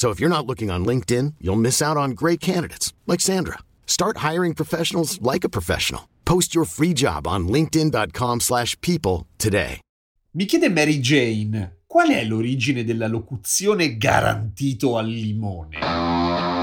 So if you're not looking on LinkedIn, you'll miss out on great candidates like Sandra. Start hiring professionals like a professional. Post your free job on linkedin.com/people today. Mi chiede Mary Jane, qual è l'origine della locuzione garantito al limone?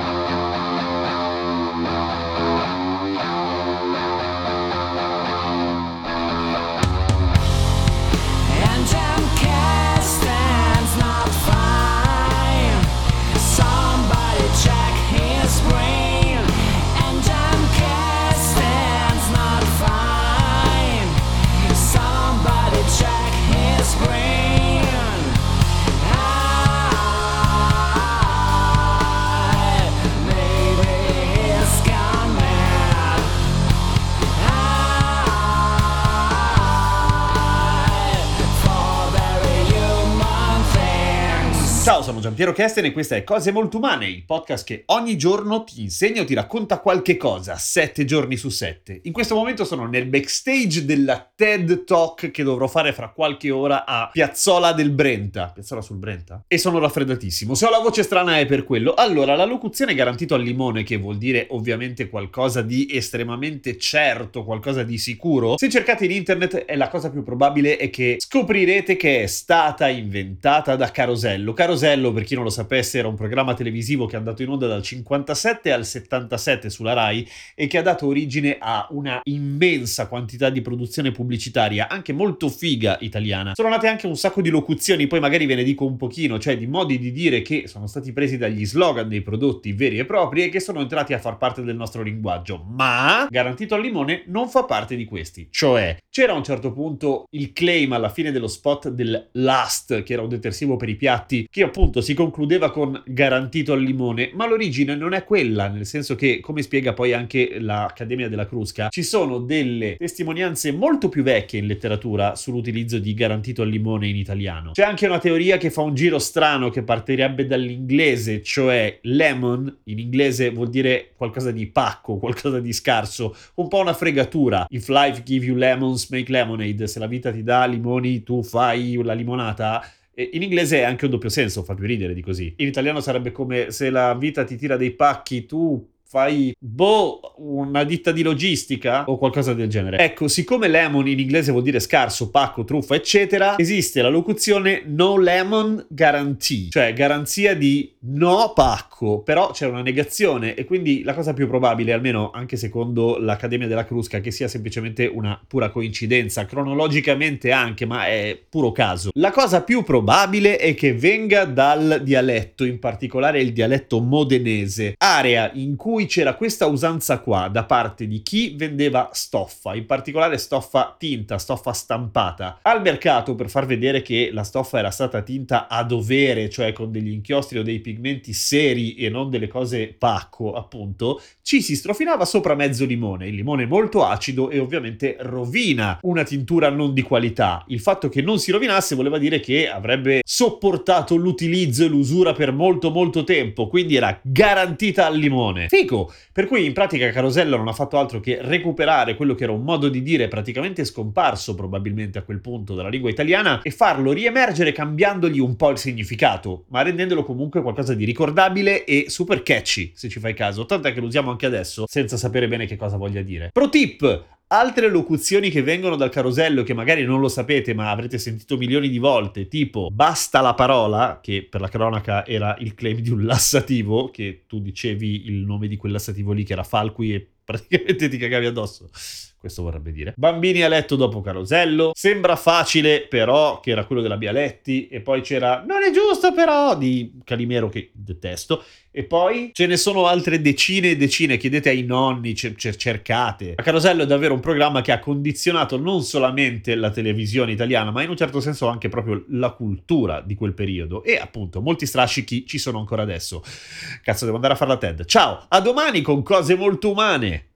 Ciao, sono Giampiero Kesten e questa è Cose Molto Umane, il podcast che ogni giorno ti insegna o ti racconta qualche cosa, sette giorni su sette. In questo momento sono nel backstage della TED Talk che dovrò fare fra qualche ora a Piazzola del Brenta. Piazzola sul Brenta? E sono raffreddatissimo. Se ho la voce strana è per quello. Allora, la locuzione garantito al limone, che vuol dire ovviamente qualcosa di estremamente certo, qualcosa di sicuro, se cercate in internet è la cosa più probabile è che scoprirete che è stata inventata da Carosello. Carosello, per chi non lo sapesse, era un programma televisivo che è andato in onda dal 57 al 77 sulla Rai e che ha dato origine a una immensa quantità di produzione pubblicitaria, anche molto figa italiana. Sono nate anche un sacco di locuzioni, poi magari ve ne dico un pochino, cioè di modi di dire che sono stati presi dagli slogan dei prodotti veri e propri e che sono entrati a far parte del nostro linguaggio. Ma garantito al limone non fa parte di questi. Cioè, c'era a un certo punto il claim alla fine dello spot del Last, che era un detersivo per i piatti, che appunto si concludeva con garantito al limone, ma l'origine non è quella, nel senso che, come spiega poi anche l'Accademia della Crusca, ci sono delle testimonianze molto più vecchie in letteratura sull'utilizzo di garantito al limone in italiano. C'è anche una teoria che fa un giro strano che partirebbe dall'inglese, cioè lemon, in inglese vuol dire qualcosa di pacco, qualcosa di scarso, un po' una fregatura. If life give you lemons, make lemonade. Se la vita ti dà limoni, tu fai la limonata. In inglese è anche un doppio senso, fa più ridere di così. In italiano sarebbe come se la vita ti tira dei pacchi, tu fai boh, una ditta di logistica o qualcosa del genere. Ecco, siccome lemon in inglese vuol dire scarso, pacco, truffa, eccetera, esiste la locuzione no lemon guarantee, cioè garanzia di no pacco, però c'è una negazione e quindi la cosa più probabile, almeno anche secondo l'Accademia della Crusca, che sia semplicemente una pura coincidenza, cronologicamente anche, ma è puro caso. La cosa più probabile è che venga dal dialetto, in particolare il dialetto modenese, area in cui c'era questa usanza qua da parte di chi vendeva stoffa, in particolare stoffa tinta, stoffa stampata, al mercato per far vedere che la stoffa era stata tinta a dovere, cioè con degli inchiostri o dei pigmenti seri e non delle cose pacco, appunto, ci si strofinava sopra mezzo limone. Il limone è molto acido e ovviamente rovina una tintura non di qualità. Il fatto che non si rovinasse voleva dire che avrebbe sopportato l'utilizzo e l'usura per molto molto tempo, quindi era garantita al limone. Figo! Per cui in pratica Carosello non ha fatto altro che recuperare quello che era un modo di dire praticamente scomparso probabilmente a quel punto dalla lingua italiana e farlo riemergere cambiandogli un po' il significato, ma rendendolo comunque qualcosa di ricordabile e super catchy, se ci fai caso, tant'è che lo usiamo anche adesso senza sapere bene che cosa voglia dire. Pro tip! Altre locuzioni che vengono dal carosello che magari non lo sapete ma avrete sentito milioni di volte, tipo basta la parola, che per la cronaca era il claim di un lassativo, che tu dicevi il nome di quel lassativo lì che era Falqui e praticamente ti cagavi addosso. Questo vorrebbe dire. Bambini a letto dopo Carosello, sembra facile però, che era quello della Bialetti, e poi c'era Non è giusto però, di Calimero che detesto, e poi ce ne sono altre decine e decine, chiedete ai nonni, cer- cer- cercate. A Carosello è davvero un programma che ha condizionato non solamente la televisione italiana, ma in un certo senso anche proprio la cultura di quel periodo. E appunto, molti strascichi ci sono ancora adesso. Cazzo, devo andare a fare la TED. Ciao, a domani con cose molto umane.